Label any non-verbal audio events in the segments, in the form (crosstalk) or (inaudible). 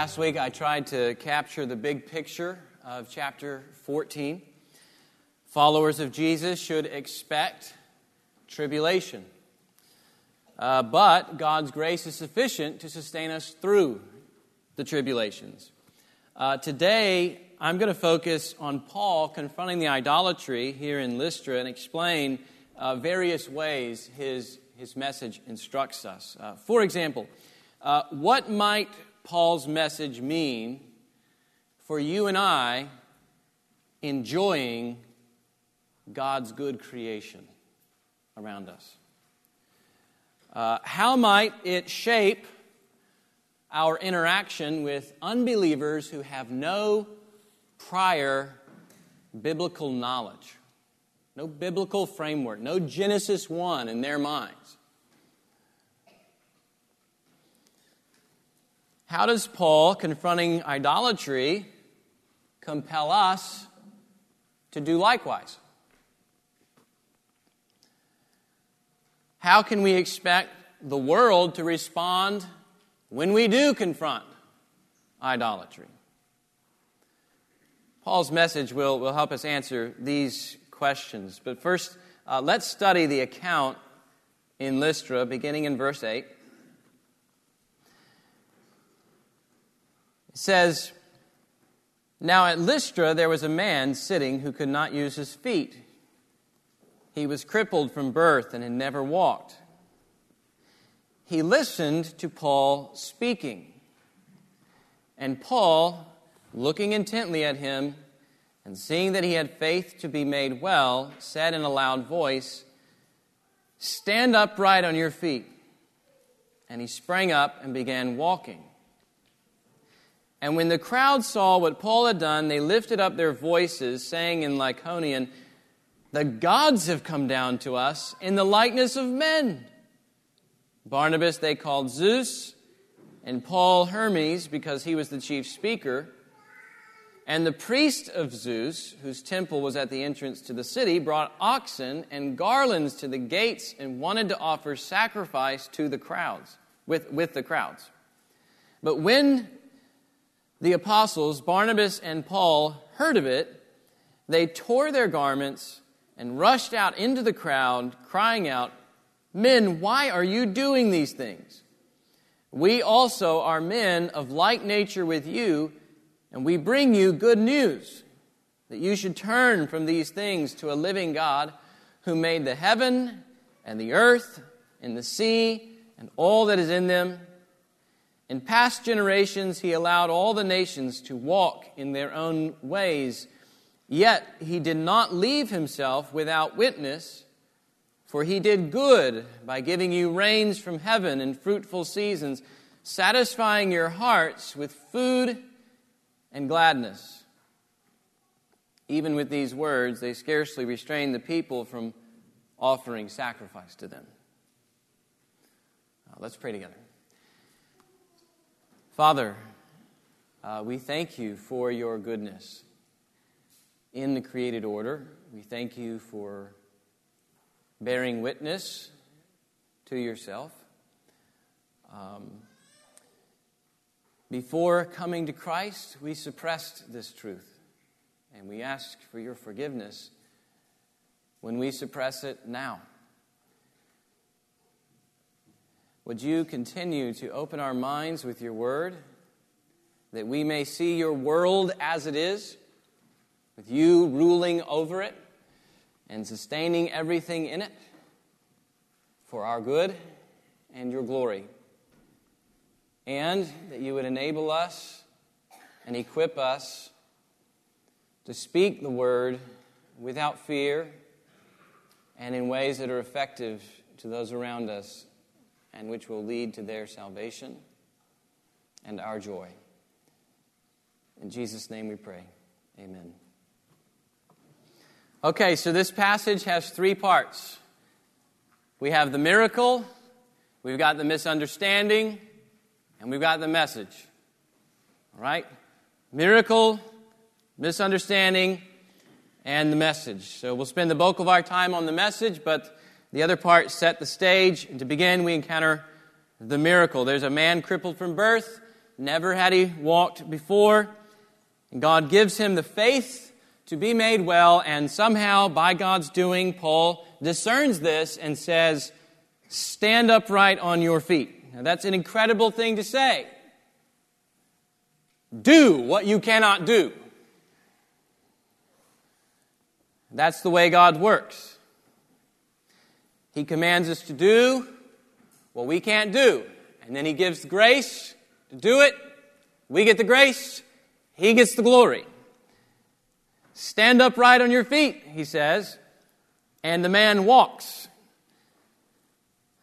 Last week I tried to capture the big picture of chapter 14. Followers of Jesus should expect tribulation. Uh, but God's grace is sufficient to sustain us through the tribulations. Uh, today, I'm going to focus on Paul confronting the idolatry here in Lystra and explain uh, various ways his, his message instructs us. Uh, for example, uh, what might Paul's message mean for you and I enjoying God's good creation around us? Uh, how might it shape our interaction with unbelievers who have no prior biblical knowledge, no biblical framework, no Genesis 1 in their minds? How does Paul, confronting idolatry, compel us to do likewise? How can we expect the world to respond when we do confront idolatry? Paul's message will, will help us answer these questions. But first, uh, let's study the account in Lystra, beginning in verse 8. It says, Now at Lystra there was a man sitting who could not use his feet. He was crippled from birth and had never walked. He listened to Paul speaking. And Paul, looking intently at him and seeing that he had faith to be made well, said in a loud voice, Stand upright on your feet. And he sprang up and began walking. And when the crowd saw what Paul had done, they lifted up their voices, saying in Lycaonian, The gods have come down to us in the likeness of men. Barnabas they called Zeus, and Paul Hermes, because he was the chief speaker. And the priest of Zeus, whose temple was at the entrance to the city, brought oxen and garlands to the gates and wanted to offer sacrifice to the crowds, with, with the crowds. But when the apostles, Barnabas and Paul, heard of it, they tore their garments and rushed out into the crowd, crying out, Men, why are you doing these things? We also are men of like nature with you, and we bring you good news that you should turn from these things to a living God who made the heaven and the earth and the sea and all that is in them in past generations, he allowed all the nations to walk in their own ways, yet he did not leave himself without witness, for he did good by giving you rains from heaven and fruitful seasons, satisfying your hearts with food and gladness. Even with these words, they scarcely restrained the people from offering sacrifice to them. Let's pray together. Father, uh, we thank you for your goodness in the created order. We thank you for bearing witness to yourself. Um, before coming to Christ, we suppressed this truth, and we ask for your forgiveness when we suppress it now. Would you continue to open our minds with your word that we may see your world as it is, with you ruling over it and sustaining everything in it for our good and your glory? And that you would enable us and equip us to speak the word without fear and in ways that are effective to those around us and which will lead to their salvation and our joy. In Jesus' name we pray. Amen. Okay, so this passage has three parts. We have the miracle, we've got the misunderstanding, and we've got the message. All right? Miracle, misunderstanding, and the message. So we'll spend the bulk of our time on the message, but the other part set the stage. And to begin, we encounter the miracle. There's a man crippled from birth, Never had he walked before. And God gives him the faith to be made well, and somehow, by God's doing, Paul discerns this and says, Stand upright on your feet. Now, that's an incredible thing to say. Do what you cannot do. That's the way God works. He commands us to do what we can't do. And then He gives grace to do it. We get the grace. He gets the glory. Stand upright on your feet, He says. And the man walks.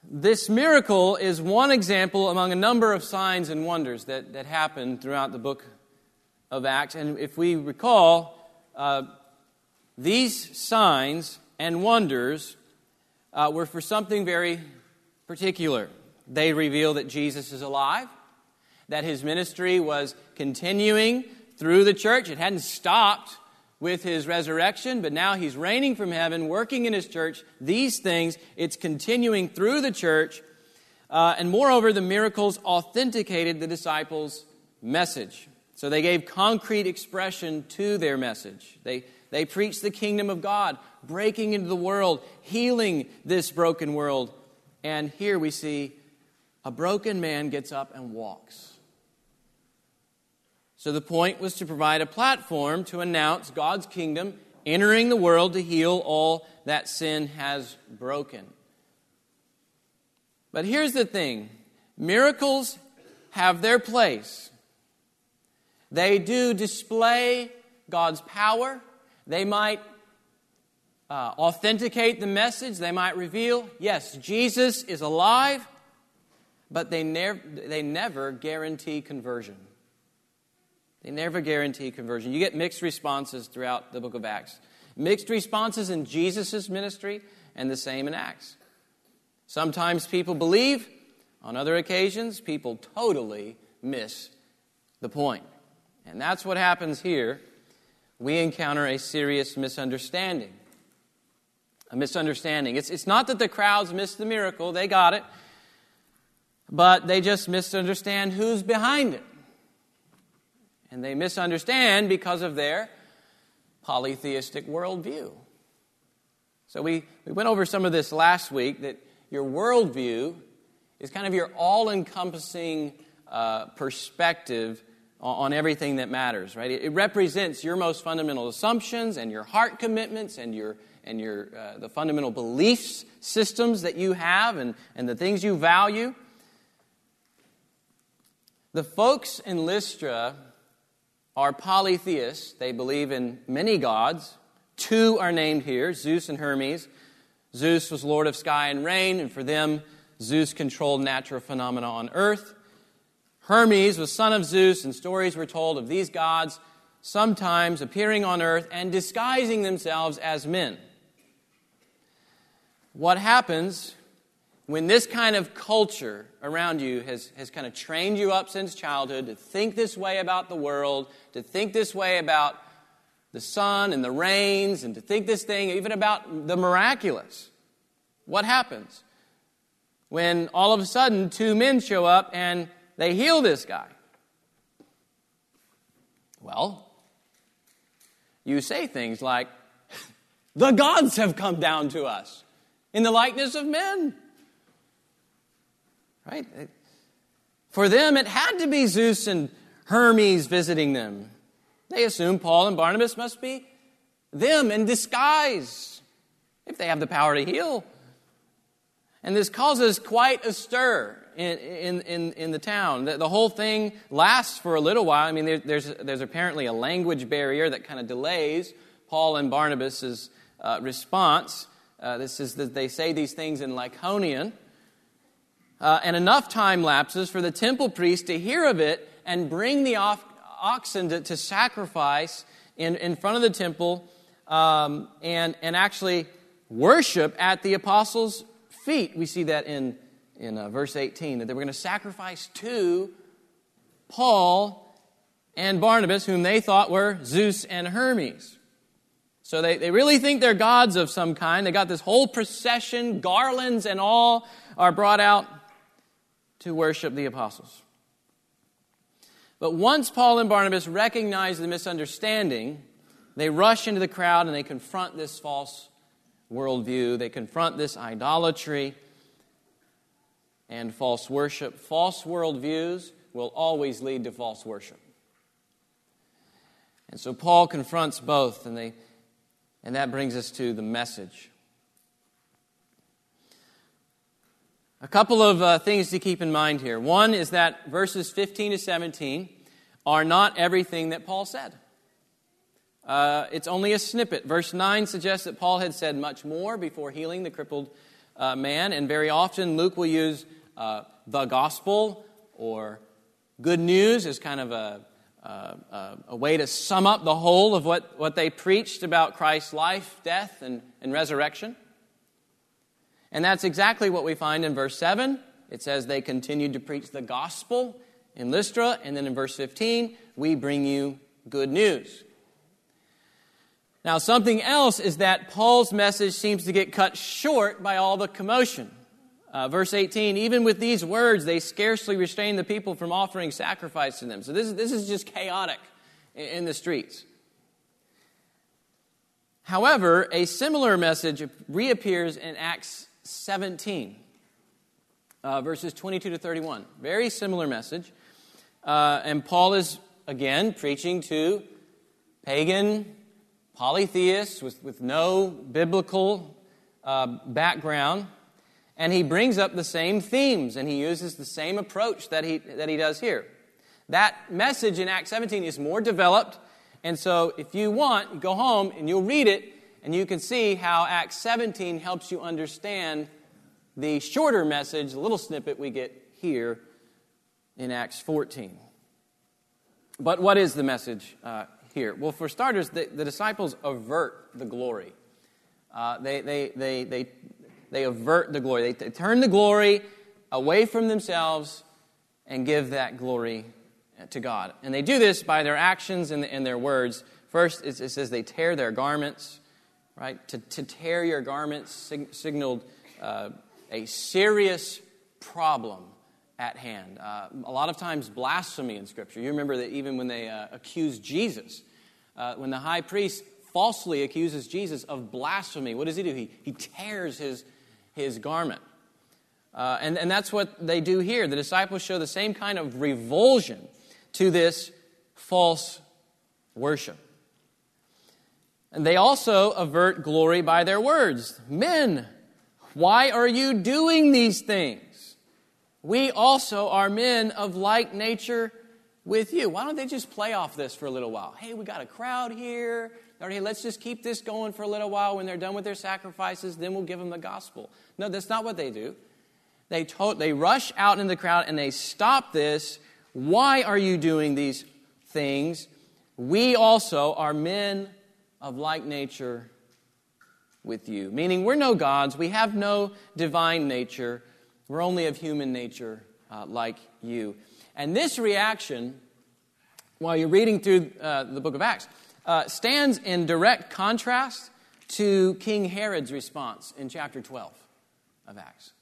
This miracle is one example among a number of signs and wonders that, that happen throughout the book of Acts. And if we recall, uh, these signs and wonders uh, were for something very particular. They reveal that Jesus is alive, that his ministry was continuing through the church. It hadn't stopped with his resurrection, but now he's reigning from heaven, working in his church. These things, it's continuing through the church. Uh, and moreover, the miracles authenticated the disciples' message. So they gave concrete expression to their message. They, they preached the kingdom of God, breaking into the world, healing this broken world. And here we see a broken man gets up and walks. So the point was to provide a platform to announce God's kingdom entering the world to heal all that sin has broken. But here's the thing miracles have their place. They do display God's power, they might uh, authenticate the message. They might reveal, yes, Jesus is alive, but they, never they never guarantee conversion. They never guarantee conversion. You get mixed responses throughout the book of Acts. Mixed responses in Jesus' ministry and the same in Acts. Sometimes people believe, on other occasions, people totally miss the point. And that's what happens here we encounter a serious misunderstanding. A misunderstanding. It's, it's not that the crowds missed the miracle, they got it, but they just misunderstand who's behind it. And they misunderstand because of their polytheistic worldview. So we, we went over some of this last week that your worldview is kind of your all encompassing uh, perspective on everything that matters, right? It represents your most fundamental assumptions and your heart commitments and your and your uh, the fundamental beliefs systems that you have and, and the things you value. The folks in Lystra are polytheists. They believe in many gods. Two are named here Zeus and Hermes. Zeus was lord of sky and rain, and for them, Zeus controlled natural phenomena on earth. Hermes was son of Zeus, and stories were told of these gods sometimes appearing on earth and disguising themselves as men. What happens when this kind of culture around you has, has kind of trained you up since childhood to think this way about the world, to think this way about the sun and the rains, and to think this thing even about the miraculous? What happens when all of a sudden two men show up and they heal this guy. Well, you say things like, (laughs) The gods have come down to us in the likeness of men. Right? For them, it had to be Zeus and Hermes visiting them. They assume Paul and Barnabas must be them in disguise if they have the power to heal. And this causes quite a stir in, in, in, the town. The, the, whole thing lasts for a little while. I mean, there, there's, there's apparently a language barrier that kind of delays Paul and Barnabas' uh, response. Uh, this is that they say these things in Lycaonian. Uh, and enough time lapses for the temple priest to hear of it and bring the off, oxen to, to, sacrifice in, in front of the temple um, and, and actually worship at the apostles' feet. We see that in in uh, verse 18 that they were going to sacrifice to Paul and Barnabas, whom they thought were Zeus and Hermes. So they, they really think they're gods of some kind. They got this whole procession, garlands and all are brought out to worship the apostles. But once Paul and Barnabas recognize the misunderstanding, they rush into the crowd and they confront this false worldview. They confront this idolatry and false worship. False worldviews will always lead to false worship. And so Paul confronts both, and, they, and that brings us to the message. A couple of uh, things to keep in mind here. One is that verses 15 to 17 are not everything that Paul said. Uh, it's only a snippet. Verse 9 suggests that Paul had said much more before healing the crippled uh, man, and very often Luke will use uh, the gospel or good news as kind of a, a, a, way to sum up the whole of what, what they preached about Christ's life, death, and, and resurrection. And that's exactly what we find in verse 7. It says they continued to preach the gospel in Lystra, and then in verse 15, we bring you good news. Now, something else is that Paul's message seems to get cut short by all the commotion. Uh, verse 18, even with these words, they scarcely restrain the people from offering sacrifice to them. So this, this is just chaotic in, in the streets. However, a similar message reappears in Acts 17, uh, verses 22 to 31. Very similar message. Uh, and Paul is, again, preaching to pagan polytheists with, with no biblical uh, background and he brings up the same themes and he uses the same approach that he, that he does here. That message in Acts 17 is more developed, and so if you want, go home and you'll read it, and you can see how Acts 17 helps you understand the shorter message, the little snippet we get here in Acts 14. But what is the message uh, here? Well, for starters, the, the disciples avert the glory. Uh, they, they, they, they they avert the glory. They, they turn the glory away from themselves and give that glory to God. And they do this by their actions and, and their words. First, it, it, says they tear their garments, right? To, to tear your garments sig- signaled uh, a serious problem at hand. Uh, a lot of times, blasphemy in Scripture. You remember that even when they uh, accused Jesus, uh, when the high priest falsely accuses Jesus of blasphemy, what does he do? He, he tears his his garment. Uh, and, and that's what they do here. The disciples show the same kind of revulsion to this false worship. And they also avert glory by their words. Men, why are you doing these things? We also are men of like nature with you. Why don't they just play off this for a little while? Hey, we got a crowd here. Hey, let's just keep this going for a little while. When they're done with their sacrifices, then we'll give them the gospel. No, that's not what they do. They, told, they rush out in the crowd and they stop this. Why are you doing these things? We also are men of like nature with you. Meaning, we're no gods, we have no divine nature, we're only of human nature uh, like you. And this reaction, while you're reading through uh, the book of Acts, uh, stands in direct contrast to King Herod's response in chapter 12 of Acts.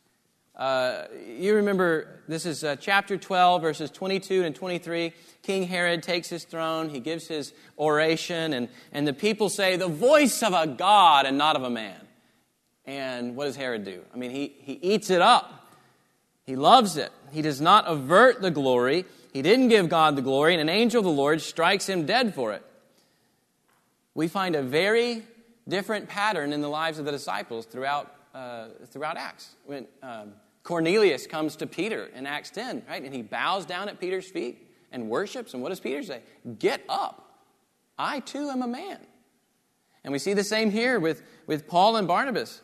Uh, you remember, this is uh, chapter 12, verses 22 and 23. King Herod takes his throne, he gives his oration, and, and the people say, The voice of a God and not of a man. And what does Herod do? I mean, he, he eats it up. He loves it. He does not avert the glory. He didn't give God the glory, and an angel of the Lord strikes him dead for it. We find a very different pattern in the lives of the disciples throughout uh, throughout Acts. When um, Cornelius comes to Peter in Acts 10, right? And he bows down at Peter's feet and worships. And what does Peter say? Get up. I too am a man. And we see the same here with, with Paul and Barnabas.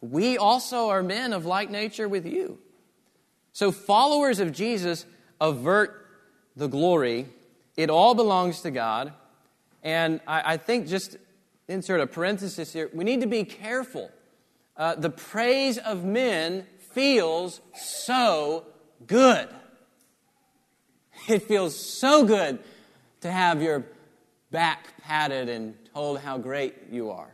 We also are men of like nature with you. So, followers of Jesus avert the glory. It all belongs to God. And I, I think, just insert a parenthesis here, we need to be careful uh, the praise of men feels so good. It feels so good to have your back patted and told how great you are.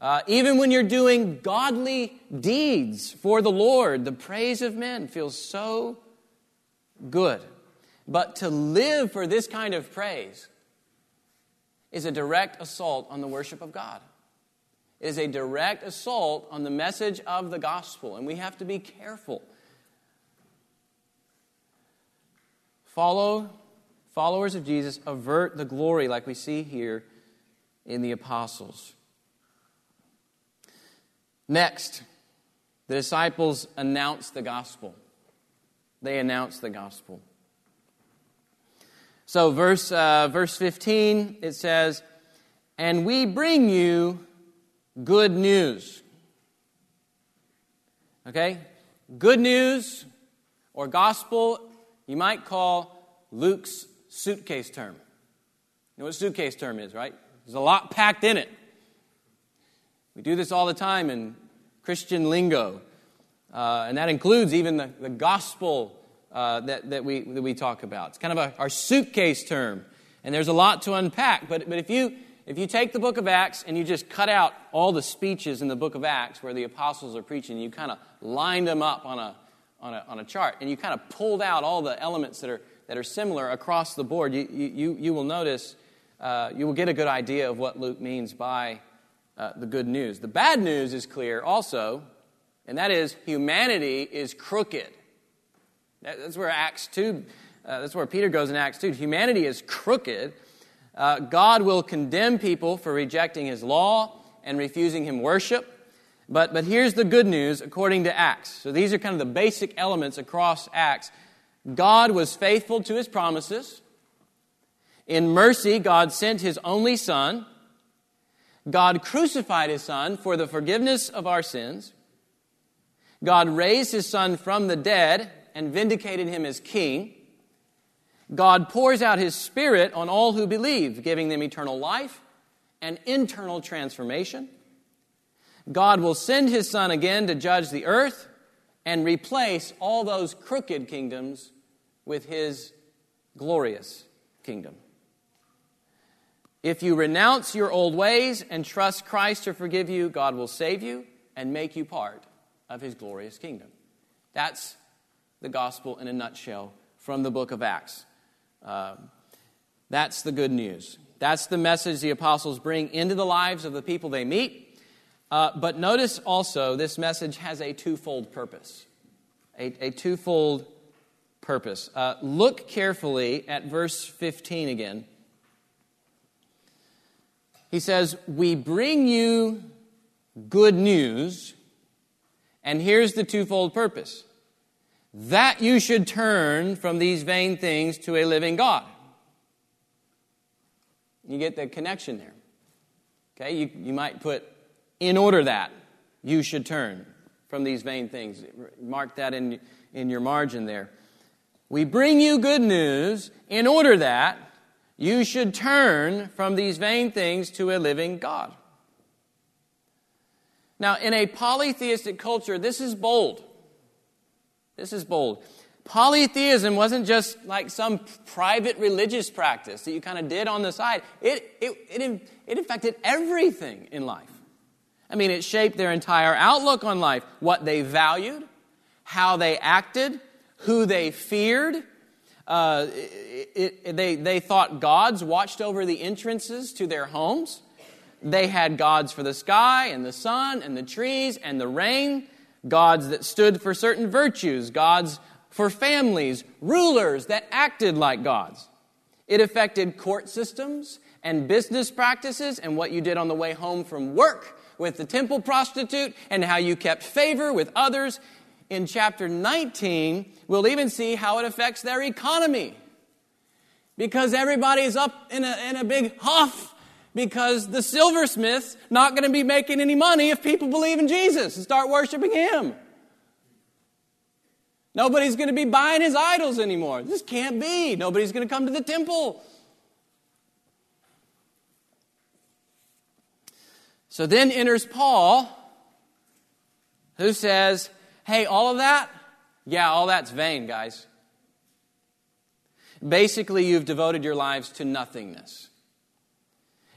Uh, even when you're doing godly deeds for the Lord, the praise of men feels so good. But to live for this kind of praise is a direct assault on the worship of God. It is a direct assault on the message of the gospel, and we have to be careful. Follow followers of Jesus avert the glory like we see here in the apostles. Next, the disciples announce the gospel. They announce the gospel. So, verse, uh, verse 15, it says, And we bring you good news. Okay? Good news or gospel, you might call Luke's suitcase term. You know what suitcase term is, right? There's a lot packed in it. We do this all the time in Christian lingo, uh, and that includes even the, the gospel uh, that, that, we, that we talk about. It's kind of a, our suitcase term, and there's a lot to unpack. But, but if, you, if you take the book of Acts and you just cut out all the speeches in the book of Acts where the apostles are preaching, you kind of lined them up on a, on a, on a chart, and you kind of pulled out all the elements that are, that are similar across the board, you, you, you will notice, uh, you will get a good idea of what Luke means by uh, the good news. The bad news is clear also, and that is humanity is crooked. That's where Acts 2, uh, that's where Peter goes in Acts 2. Humanity is crooked. Uh, God will condemn people for rejecting his law and refusing him worship. But, but here's the good news according to Acts. So these are kind of the basic elements across Acts. God was faithful to his promises. In mercy, God sent his only Son. God crucified his Son for the forgiveness of our sins. God raised his Son from the dead and vindicated him as king. God pours out his Spirit on all who believe, giving them eternal life and internal transformation. God will send his Son again to judge the earth and replace all those crooked kingdoms with his glorious kingdom. If you renounce your old ways and trust Christ to forgive you, God will save you and make you part of his glorious kingdom. That's the gospel in a nutshell from the book of Acts. Uh, that's the good news. That's the message the apostles bring into the lives of the people they meet. Uh, but notice also, this message has a twofold purpose. A, a twofold purpose. Uh, look carefully at verse 15 again. He says, We bring you good news, and here's the twofold purpose that you should turn from these vain things to a living God. You get the connection there. Okay, you, you might put, in order that you should turn from these vain things. Mark that in, in your margin there. We bring you good news in order that you should turn from these vain things to a living God. Now, in a polytheistic culture, this is bold. This is bold. Polytheism wasn't just like some private religious practice that you kind of did on the side, it, it, it, it affected everything in life. I mean, it shaped their entire outlook on life, what they valued, how they acted, who they feared. Uh, it, it, they, they thought gods watched over the entrances to their homes. They had gods for the sky and the sun and the trees and the rain gods that stood for certain virtues, gods for families, rulers that acted like gods. It affected court systems and business practices and what you did on the way home from work with the temple prostitute and how you kept favor with others. In chapter 19, we'll even see how it affects their economy. Because everybody's up in a, in a big huff because the silversmith's not going to be making any money if people believe in Jesus and start worshiping him. Nobody's going to be buying his idols anymore. This can't be. Nobody's going to come to the temple. So then enters Paul, who says, Hey, all of that? Yeah, all that's vain, guys. Basically, you've devoted your lives to nothingness.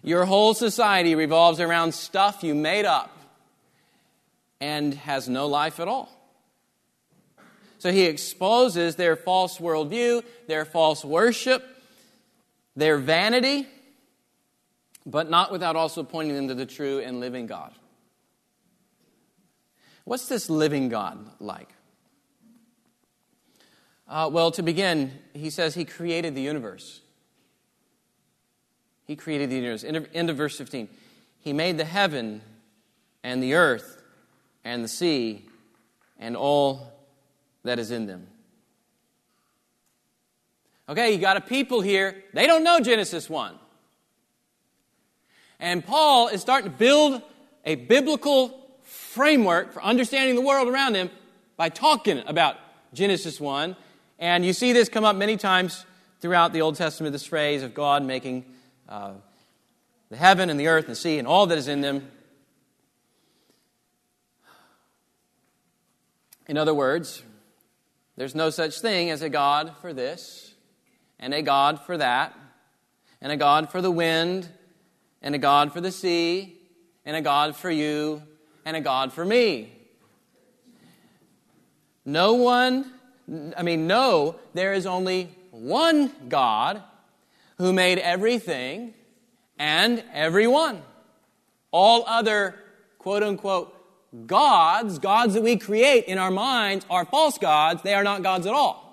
Your whole society revolves around stuff you made up and has no life at all. So he exposes their false worldview, their false worship, their vanity, but not without also pointing them to the true and living God. What's this living God like? Uh, well, to begin, he says he created the universe. He created the universe. End of, verse 15. He made the heaven and the earth and the sea and all that is in them. Okay, you got a people here, they don't know Genesis 1. And Paul is starting to build a biblical framework for understanding the world around him by talking about Genesis 1. And you see this come up many times throughout the Old Testament this phrase of God making uh, the heaven and the earth and the sea and all that is in them. In other words, there's no such thing as a God for this, and a God for that, and a God for the wind, and a God for the sea, and a God for you, and a God for me. No one, I mean, no, there is only one God who made everything and everyone. All other quote unquote gods, gods that we create in our minds, are false gods. They are not gods at all.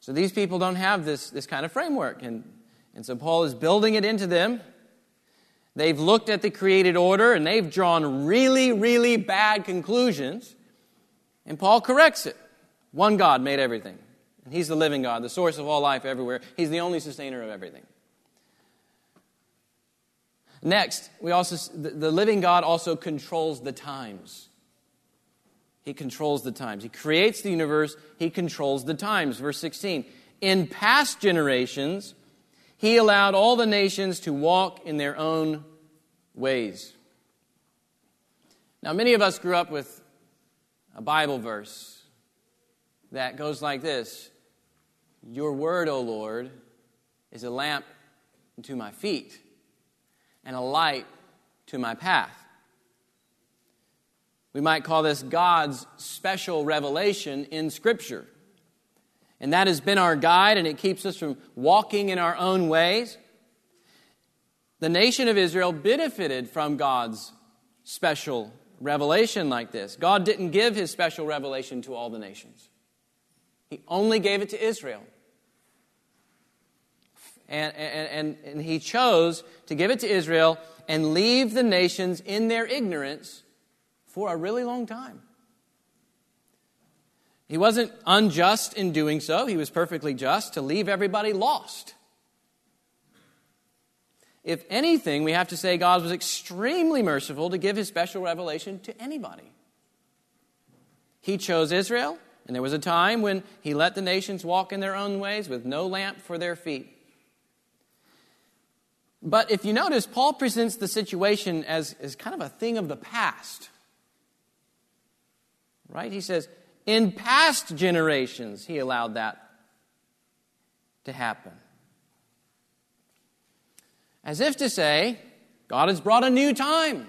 So these people don't have this, this kind of framework. And, and so Paul is building it into them. They've looked at the created order and they've drawn really, really bad conclusions. And Paul corrects it. One God made everything. And he's the living God, the source of all life everywhere. He's the only sustainer of everything. Next, we also the living God also controls the times. He controls the times. He creates the universe, he controls the times. Verse 16. In past generations, he allowed all the nations to walk in their own ways. Now, many of us grew up with a Bible verse that goes like this Your word, O Lord, is a lamp unto my feet and a light to my path. We might call this God's special revelation in Scripture. And that has been our guide, and it keeps us from walking in our own ways. The nation of Israel benefited from God's special revelation like this. God didn't give his special revelation to all the nations, He only gave it to Israel. And, and, and, and he chose to give it to Israel and leave the nations in their ignorance for a really long time. He wasn't unjust in doing so, he was perfectly just to leave everybody lost. If anything, we have to say God was extremely merciful to give his special revelation to anybody. He chose Israel, and there was a time when he let the nations walk in their own ways with no lamp for their feet. But if you notice, Paul presents the situation as, as kind of a thing of the past. Right? He says, in past generations, he allowed that to happen. As if to say, God has brought a new time.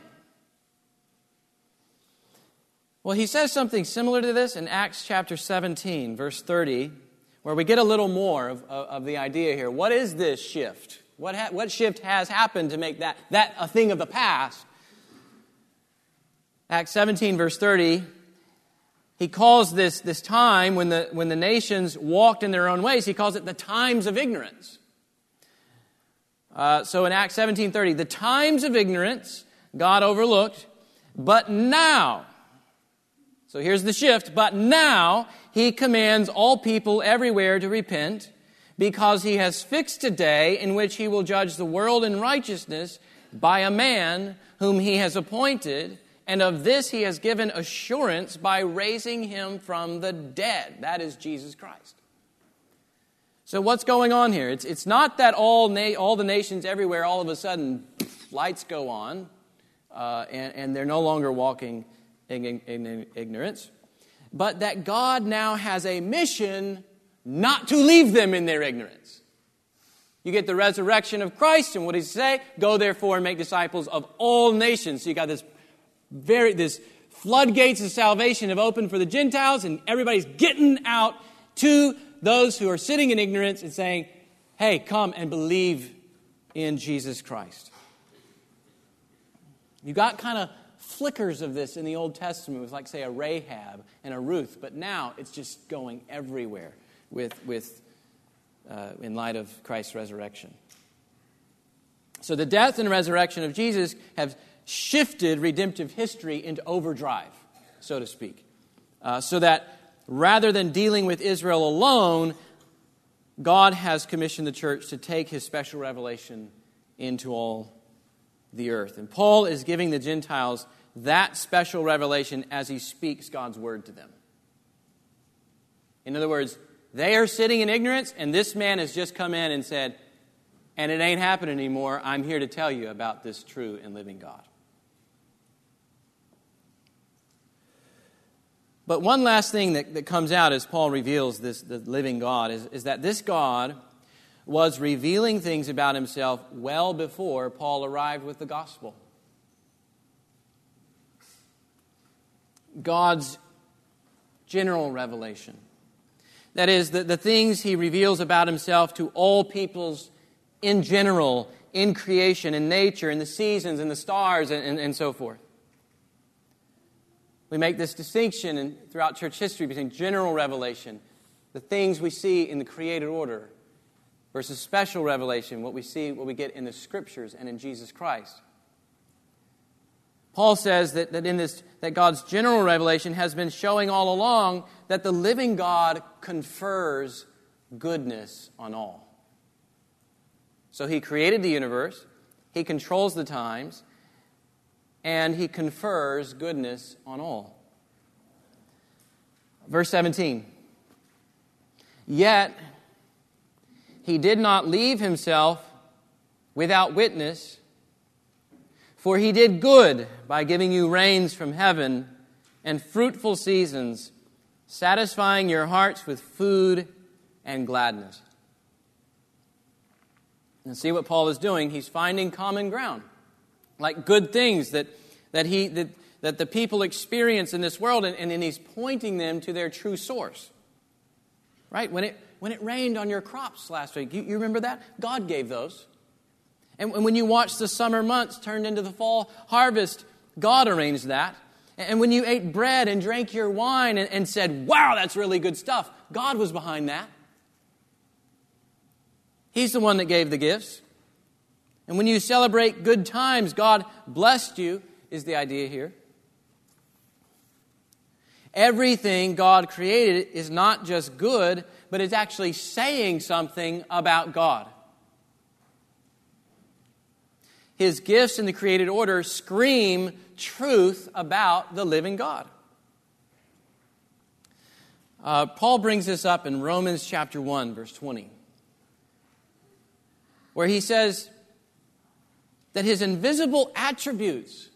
Well, he says something similar to this in Acts chapter 17, verse 30, where we get a little more of, of, of the idea here. What is this shift? What, ha- what shift has happened to make that, that a thing of the past? Acts 17, verse 30, he calls this, this time when the, when the nations walked in their own ways, he calls it the times of ignorance. Uh, so in Acts 17:30, the times of ignorance God overlooked, but now, so here's the shift, but now he commands all people everywhere to repent because he has fixed a day in which he will judge the world in righteousness by a man whom he has appointed, and of this he has given assurance by raising him from the dead. That is Jesus Christ. So, what's going on here? It's, it's not that all, na- all the nations everywhere, all of a sudden, lights go on uh, and, and they're no longer walking in, in, in ignorance, but that God now has a mission not to leave them in their ignorance. You get the resurrection of Christ, and what does he say? Go therefore and make disciples of all nations. So you got this very this floodgates of salvation have opened for the Gentiles, and everybody's getting out to those who are sitting in ignorance and saying, Hey, come and believe in Jesus Christ. You got kind of flickers of this in the Old Testament with, like, say, a Rahab and a Ruth, but now it's just going everywhere with, with, uh, in light of Christ's resurrection. So the death and resurrection of Jesus have shifted redemptive history into overdrive, so to speak. Uh, so that rather than dealing with Israel alone, God has commissioned the church to take his special revelation into all the earth. And Paul is giving the Gentiles that special revelation as he speaks God's word to them. In other words, they are sitting in ignorance, and this man has just come in and said, and it ain't happening anymore. I'm here to tell you about this true and living God. But one last thing that, that comes out as Paul reveals this the living God is, is that this God was revealing things about himself well before Paul arrived with the gospel. God's general revelation. That is, the, the things he reveals about himself to all peoples in general, in creation, in nature, in the seasons, in the stars, and, and, and so forth. We make this distinction in, throughout church history between general revelation, the things we see in the created order, versus special revelation, what we see, what we get in the scriptures and in Jesus Christ. Paul says that, that in this that God's general revelation has been showing all along that the living God confers goodness on all. So he created the universe, he controls the times, and he confers goodness on all. Verse 17. Yet he did not leave himself without witness, for he did good by giving you rains from heaven and fruitful seasons, satisfying your hearts with food and gladness. And see what Paul is doing? He's finding common ground like good things that, that, he, that, that the people experience in this world, and, and, and he's pointing them to their true source. Right? When it, when it rained on your crops last week, you, you remember that? God gave those. And when you watched the summer months turned into the fall harvest, God arranged that. And when you ate bread and drank your wine and, and said, wow, that's really good stuff, God was behind that. He's the one that gave the gifts. And when you celebrate good times, God blessed you, is the idea here. Everything God created is not just good, but it's actually saying something about God. His gifts in the created order scream truth about the living God. Uh, Paul brings this up in Romans chapter 1, verse 20, where he says, that his invisible attributes,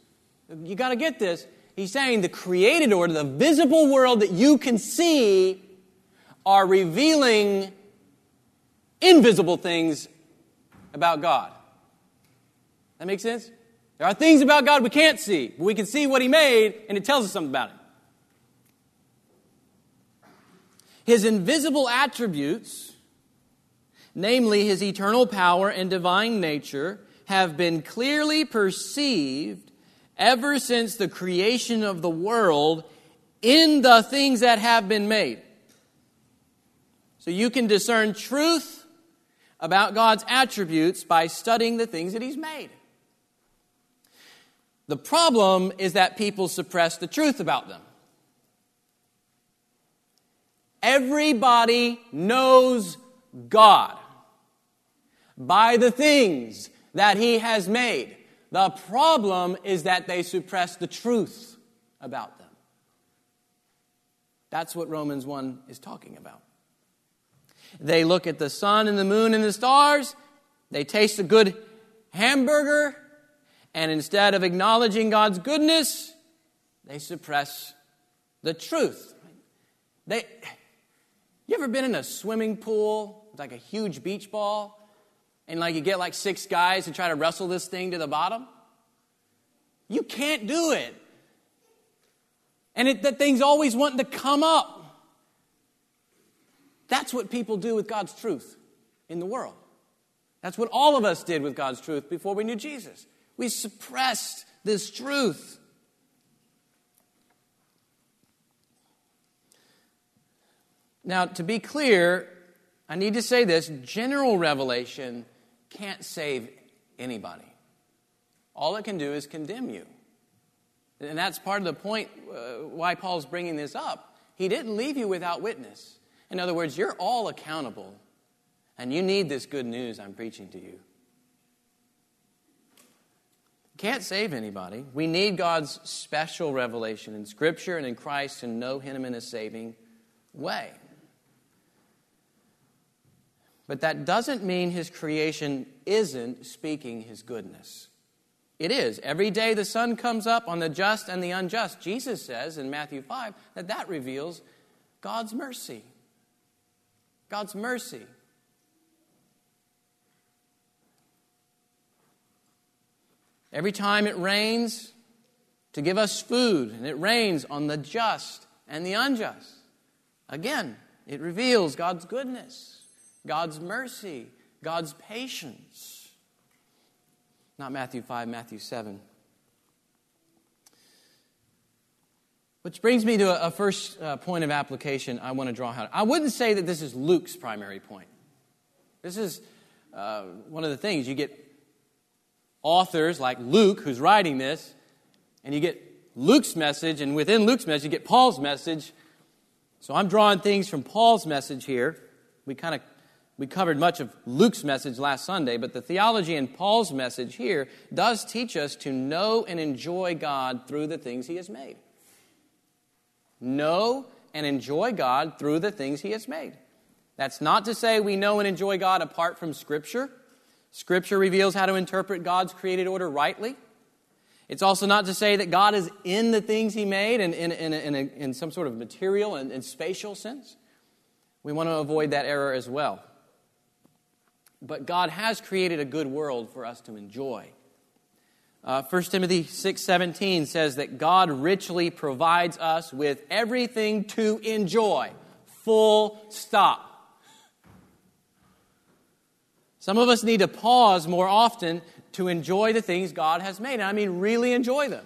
you got to get this, he's saying the created order, the visible world that you can see, are revealing invisible things about God. That makes sense? There are things about God we can't see, but we can see what He made, and it tells us something about Him. His invisible attributes, namely His eternal power and divine nature, have been clearly perceived ever since the creation of the world in the things that have been made. So you can discern truth about God's attributes by studying the things that He's made. The problem is that people suppress the truth about them. Everybody knows God by the things that he has made. The problem is that they suppress the truth about them. That's what Romans 1 is talking about. They look at the sun and the moon and the stars, they taste a good hamburger, and instead of acknowledging God's goodness, they suppress the truth. They, you ever been in a swimming pool like a huge beach ball and like you get like six guys to try to wrestle this thing to the bottom? You can't do it And it, thing's always wanting to come up. That's what people do with God's truth in the world. That's what all of us did with God's truth before we knew Jesus. We suppressed this truth. Now, to be clear, I need to say this general revelation can't save anybody. All it can do is condemn you. And that's part of the point uh, why Paul's bringing this up. He didn't leave you without witness. In other words, you're all accountable, and you need this good news I'm preaching to you. Can't save anybody. We need God's special revelation in Scripture and in Christ to know Him in a saving way. But that doesn't mean His creation isn't speaking His goodness. It is. Every day the sun comes up on the just and the unjust. Jesus says in Matthew 5 that that reveals God's mercy. God's mercy. Every time it rains to give us food, and it rains on the just and the unjust. Again, it reveals God's goodness, God's mercy, God's patience. Not Matthew 5, Matthew 7. Which brings me to a, first uh, point of application I want to draw out. I wouldn't say that this is Luke's primary point. This is uh, one of the things. You get authors like Luke, who's writing this, and you get Luke's message, and within Luke's message, you get Paul's message. So I'm drawing things from Paul's message here. We kind of we covered much of Luke's message last Sunday, but the theology in Paul's message here does teach us to know and enjoy God through the things He has made. Know and enjoy God through the things He has made. That's not to say we know and enjoy God apart from Scripture. Scripture reveals how to interpret God's created order rightly. It's also not to say that God is in the things He made in, in, in, in, in some sort of material and, and spatial sense. We want to avoid that error as well. But God has created a good world for us to enjoy. Uh, 1 Timothy 6:17 says that God richly provides us with everything to enjoy. Full stop. Some of us need to pause more often to enjoy the things God has made. And I mean, really enjoy them.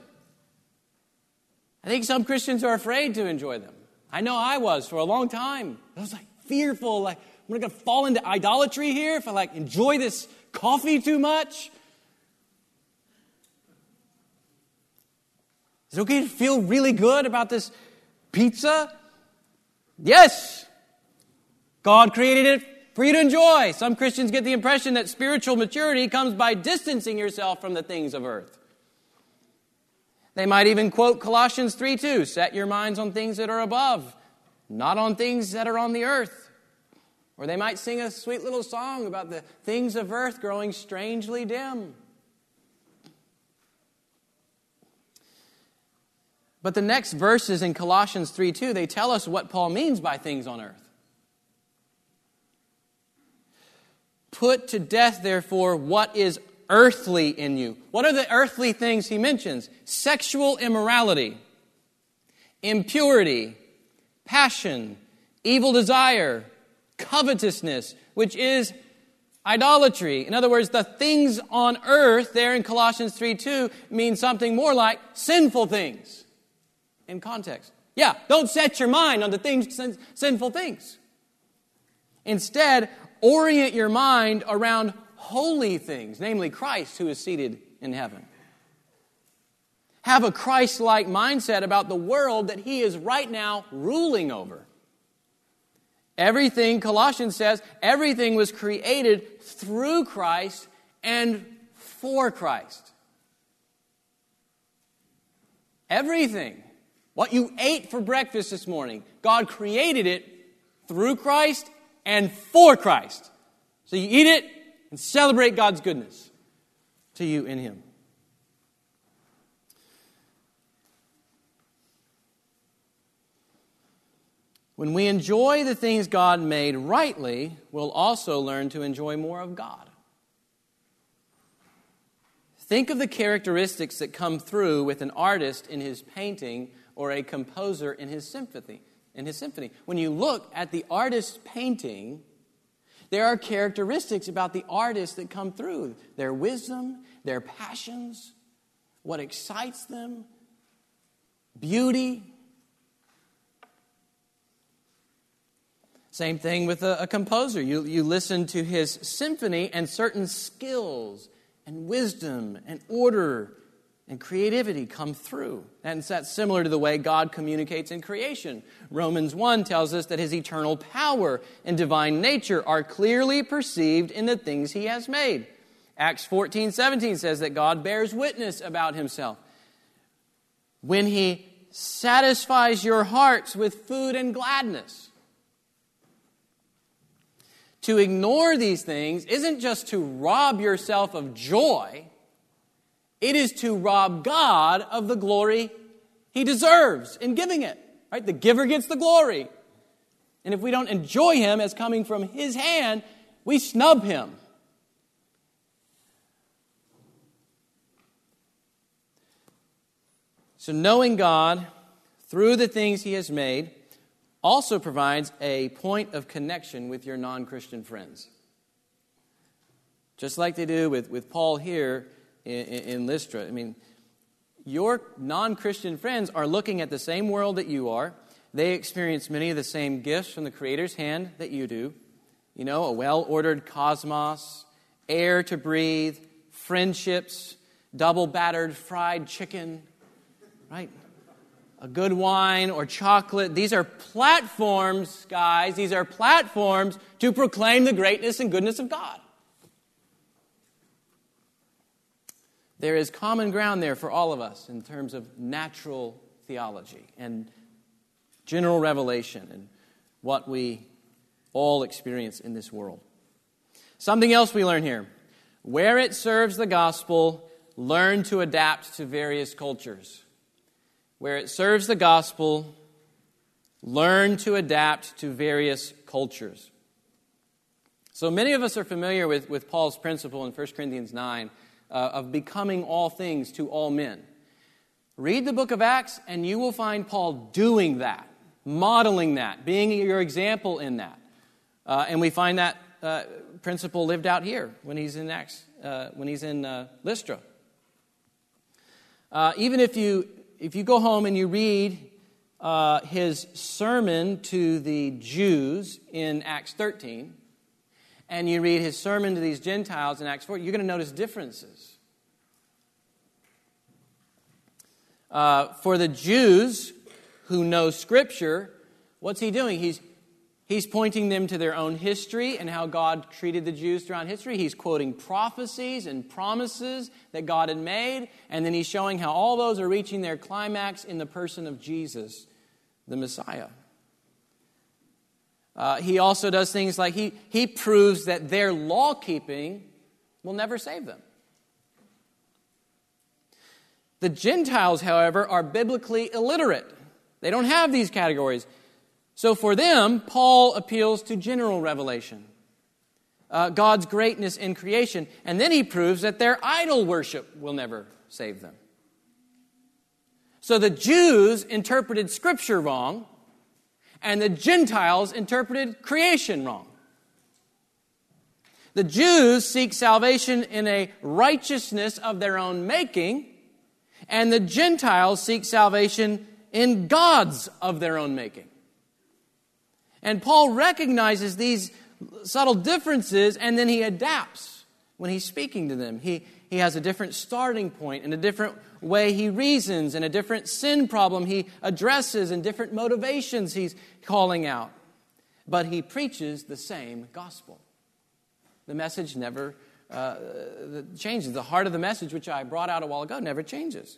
I think some Christians are afraid to enjoy them. I know I was for a long time. I was like fearful, like, I'm not going to fall into idolatry here if I like enjoy this coffee too much. Is it okay to feel really good about this pizza? Yes. God created it for you to enjoy. Some Christians get the impression that spiritual maturity comes by distancing yourself from the things of earth. They might even quote Colossians 3 2 Set your minds on things that are above, not on things that are on the earth. Or they might sing a sweet little song about the things of earth growing strangely dim. But the next verses in Colossians 3 2, they tell us what Paul means by things on earth. Put to death, therefore, what is earthly in you. What are the earthly things he mentions? Sexual immorality, impurity, passion, evil desire covetousness, which is idolatry. In other words, the things on earth there in Colossians 3 2 mean something more like sinful things in context. Yeah, don't set your mind on the things, sin, sinful things. Instead, orient your mind around holy things, namely Christ who is seated in heaven. Have a Christ like mindset about the world that He is right now ruling over. Everything, Colossians says, everything was created through Christ and for Christ. Everything. What you ate for breakfast this morning, God created it through Christ and for Christ. So you eat it and celebrate God's goodness to you in Him. When we enjoy the things God made rightly, we'll also learn to enjoy more of God. Think of the characteristics that come through with an artist in his painting or a composer in his symphony. In his symphony. When you look at the artist's painting, there are characteristics about the artist that come through their wisdom, their passions, what excites them, beauty. Same thing with a, a, composer. You, you listen to his symphony, and certain skills and wisdom and order and creativity come through. And that's similar to the way God communicates in creation. Romans 1 tells us that his eternal power and divine nature are clearly perceived in the things he has made. Acts 14 17 says that God bears witness about himself. When he satisfies your hearts with food and gladness. To ignore these things isn't just to rob yourself of joy it is to rob God of the glory he deserves in giving it. Right? The giver gets the glory. And if we don't enjoy him as coming from his hand, we snub him. So, knowing God through the things he has made also provides a point of connection with your non Christian friends. Just like they do with, with Paul here, in, in Lystra. I mean, your non Christian friends are looking at the same world that you are. They experience many of the same gifts from the Creator's hand that you do. You know, a well ordered cosmos, air to breathe, friendships, double battered fried chicken, right? A good wine or chocolate. These are platforms, guys. These are platforms to proclaim the greatness and goodness of God. there is common ground there for all of us in terms of natural theology and general revelation and what we all experience in this world. Something else we learn here where it serves the gospel, learn to adapt to various cultures. Where it serves the gospel, learn to adapt to various cultures. So many of us are familiar with, with Paul's principle in 1 Corinthians 9 uh, of becoming all things to all men. Read the book of Acts, and you will find Paul doing that, modeling that, being your example in that. Uh, and we find that uh, principle lived out here when he's in Acts, uh, when he's in uh, Lystra. Uh, even if you if you go home and you read his sermon to the Jews in Acts 13, and you read his sermon to these Gentiles in Acts 4, you're going to notice differences. Uh, for the Jews who know Scripture, what's he doing? He's, he's pointing them to their own history and how God treated the Jews throughout history. He's quoting prophecies and promises that God had made, and then he's showing how all those are reaching their climax in the person of Jesus, the Messiah. Uh, he also does things like he, he proves that their law keeping will never save them. The Gentiles, however, are biblically illiterate. They don't have these categories. So for them, Paul appeals to general revelation, uh, God's greatness in creation, and then he proves that their idol worship will never save them. So the Jews interpreted Scripture wrong, and the Gentiles interpreted creation wrong. The Jews seek salvation in a righteousness of their own making, and the Gentiles seek salvation in gods of their own making. And Paul recognizes these subtle differences and then he adapts when he's speaking to them. He, he has a different starting point and a different way he reasons and a different sin problem he addresses and different motivations he's calling out. But he preaches the same gospel. The message never uh, changes. The heart of the message, which I brought out a while ago, never changes.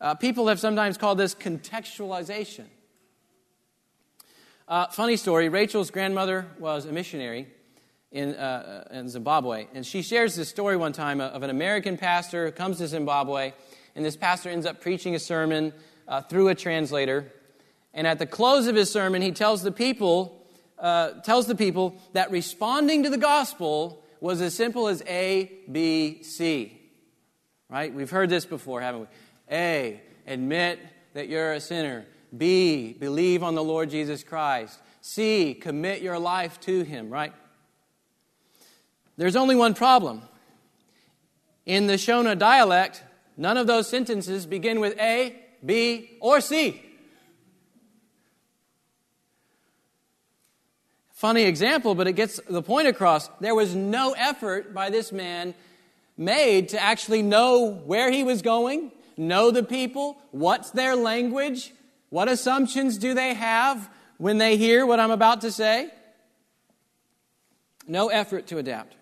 Uh, people have sometimes called this contextualization. Uh, funny story Rachel's grandmother was a missionary in, uh, in Zimbabwe. And she shares this story one time of an American pastor who comes to Zimbabwe, and this pastor ends up preaching a sermon uh, through a translator. And at the close of his sermon, he tells the people, uh, tells the people that responding to the gospel was as simple as A, B, C. Right? We've heard this before, haven't we? A, admit that you're a sinner. B, believe on the Lord Jesus Christ. C, commit your life to Him, right? There's only one problem. In the Shona dialect, none of those sentences begin with A, B, or C. Funny example, but it gets the point across. There was no effort by this man made to actually know where he was going, know the people, what's their language, what assumptions do they have when they hear what I'm about to say. No effort to adapt.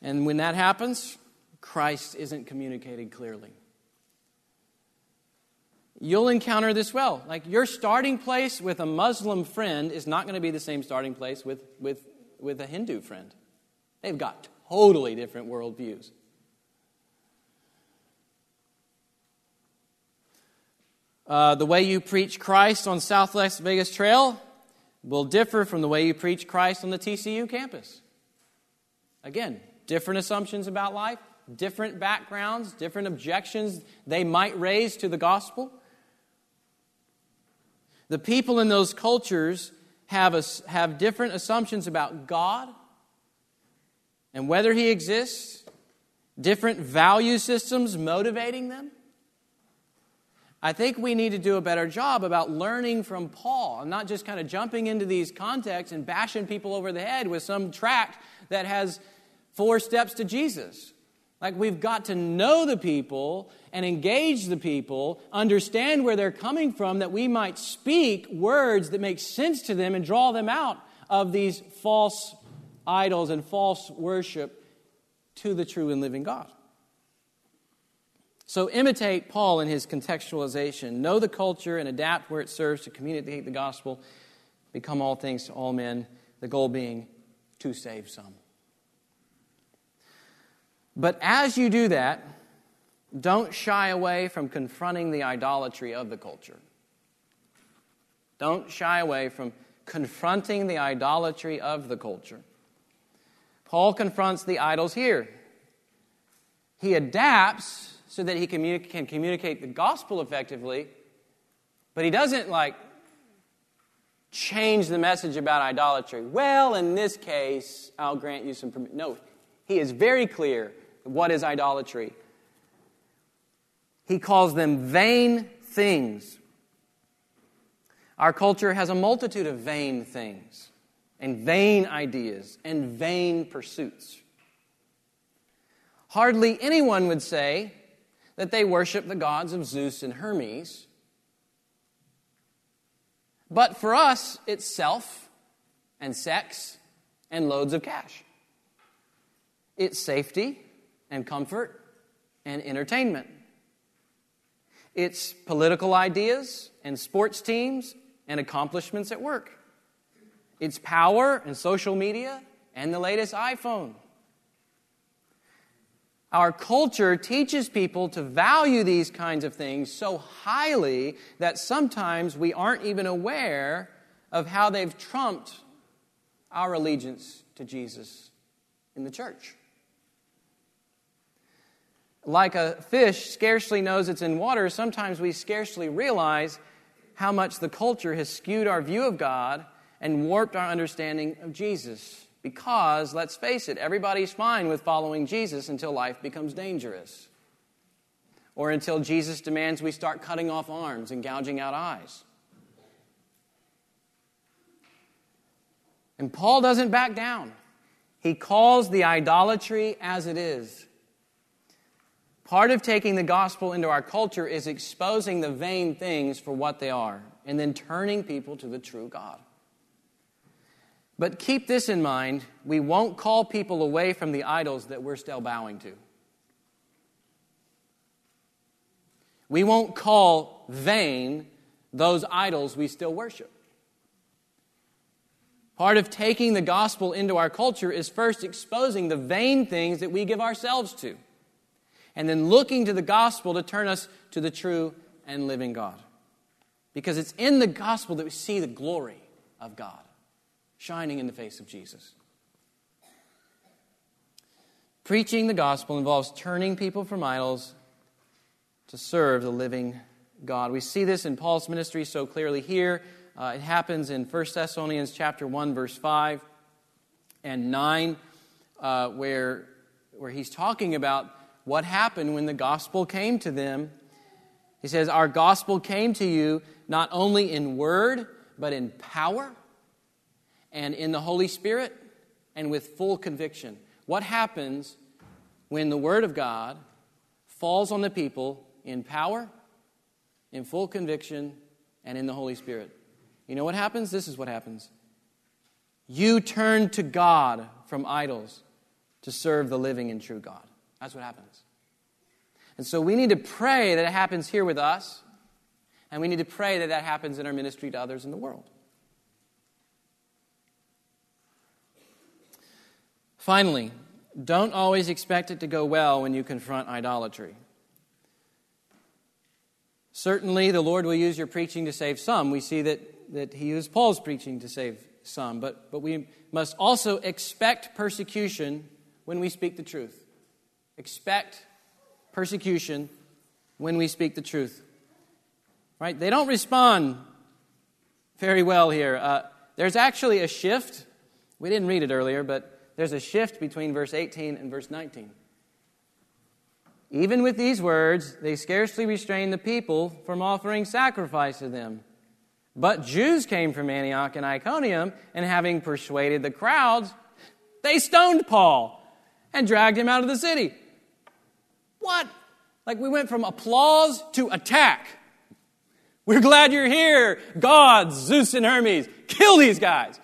And when that happens, Christ isn't communicated clearly. You'll encounter this well. Like your starting place with a Muslim friend is not going to be the same starting place with, with, with a Hindu friend. They've got totally different worldviews. Uh, the way you preach Christ on South Las Vegas Trail will differ from the way you preach Christ on the TCU campus. Again, different assumptions about life, different backgrounds, different objections they might raise to the gospel. The people in those cultures have, a, have different assumptions about God and whether He exists, different value systems motivating them. I think we need to do a better job about learning from Paul and not just kind of jumping into these contexts and bashing people over the head with some tract that has four steps to Jesus. Like we've got to know the people and engage the people, understand where they're coming from, that we might speak words that make sense to them and draw them out of these false idols and false worship to the true and living God. So imitate Paul in his contextualization. Know the culture and adapt where it serves to communicate the gospel. Become all things to all men, the goal being to save some. But as you do that, don't shy away from confronting the idolatry of the culture. Don't shy away from confronting the idolatry of the culture. Paul confronts the idols here. He adapts so that he can communicate the gospel effectively, but he doesn't like change the message about idolatry. Well, in this case, I'll grant you some permission. No, he is very clear what is idolatry? He calls them vain things. Our culture has a multitude of vain things, and vain ideas, and vain pursuits. Hardly anyone would say that they worship the gods of Zeus and Hermes. But for us, it's self and sex and loads of cash. It's safety and comfort and entertainment. It's political ideas and sports teams and accomplishments at work. It's power and social media and the latest iPhone. Our culture teaches people to value these kinds of things so highly that sometimes we aren't even aware of how they've trumped our allegiance to Jesus in the church. Like a fish scarcely knows it's in water, sometimes we scarcely realize how much the culture has skewed our view of God and warped our understanding of Jesus. Because, let's face it, everybody's fine with following Jesus until life becomes dangerous. Or until Jesus demands we start cutting off arms and gouging out eyes. And Paul doesn't back down. He calls the idolatry as it is. Part of taking the gospel into our culture is exposing the vain things for what they are and then turning people to the true God. But keep this in mind we won't call people away from the idols that we're still bowing to. We won't call vain those idols we still worship. Part of taking the gospel into our culture is first exposing the vain things that we give ourselves to and then looking to the gospel to turn us to the true and living God. Because it's in the gospel that we see the glory of God shining in the face of Jesus. Preaching the gospel involves turning people from idols to serve the living God. We see this in Paul's ministry so clearly here. Uh, it happens in 1 Thessalonians chapter 1, verse 5 and 9, uh, where, where he's talking about what happened when the gospel came to them. He says, Our gospel came to you not only in word, but in power and in the Holy Spirit and with full conviction. What happens when the Word of God falls on the people in power, in full conviction, and in the Holy Spirit? You know what happens? This is what happens. You turn to God from idols to serve the living and true God. That's what happens. And so we need to pray that it happens here with us, and we need to pray that that happens in our ministry to others in the world. Finally, don't always expect it to go well when you confront idolatry. Certainly, the Lord will use your preaching to save some. We see that, that He used Paul's preaching to save some. But, but we must also expect persecution when we speak the truth. Expect persecution when we speak the truth. Right? They don't respond very well here. Uh, there's actually a shift. We didn't read it earlier, but there's a shift between verse 18 and verse 19. Even with these words, they scarcely restrained the people from offering sacrifice to them. But Jews came from Antioch and Iconium, and having persuaded the crowds, they stoned Paul and dragged him out of the city. What? Like we went from applause to attack. We're glad you're here. Gods, Zeus and Hermes, kill these guys.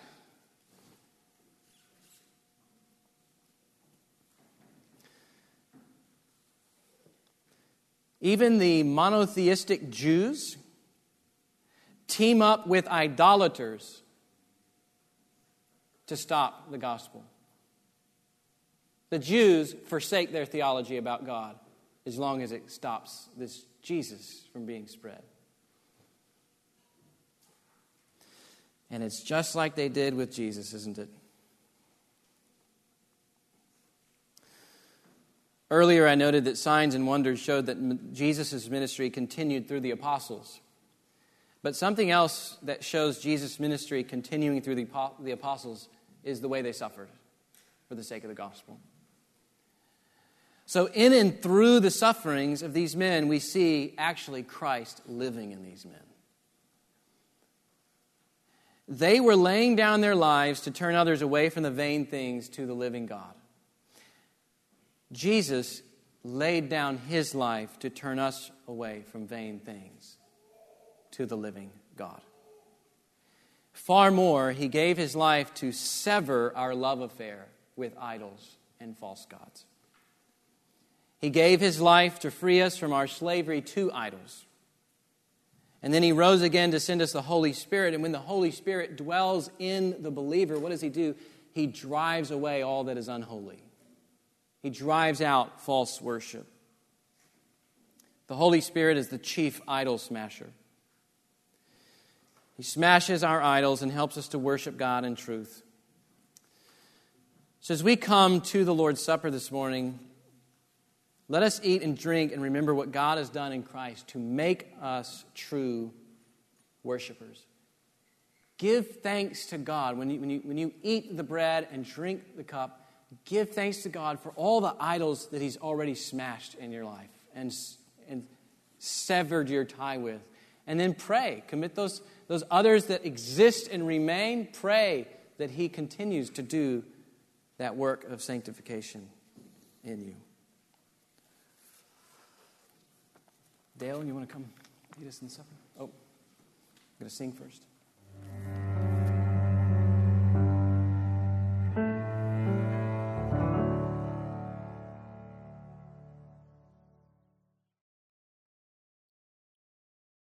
Even the monotheistic Jews team up with idolaters to stop the gospel. The Jews forsake their theology about God as long as it stops this Jesus from being spread. And it's just like they did with Jesus, isn't it? Earlier, I noted that signs and wonders showed that Jesus' ministry continued through the apostles. But something else that shows Jesus' ministry continuing through the, the apostles is the way they suffered for the sake of the gospel. So, in and through the sufferings of these men, we see actually Christ living in these men. They were laying down their lives to turn others away from the vain things to the living God. Jesus laid down his life to turn us away from vain things to the living God. Far more, he gave his life to sever our love affair with idols and false gods. He gave his life to free us from our slavery to idols. And then he rose again to send us the Holy Spirit. And when the Holy Spirit dwells in the believer, what does he do? He drives away all that is unholy, he drives out false worship. The Holy Spirit is the chief idol smasher. He smashes our idols and helps us to worship God in truth. So, as we come to the Lord's Supper this morning, let us eat and drink and remember what God has done in Christ to make us true worshipers. Give thanks to God. When you, when, you, when you eat the bread and drink the cup, give thanks to God for all the idols that He's already smashed in your life and, and severed your tie with. And then pray. Commit those those others that exist and remain, pray that He continues to do that work of sanctification in you. Dale, you want to come lead us in supper? Oh, I'm going to sing first.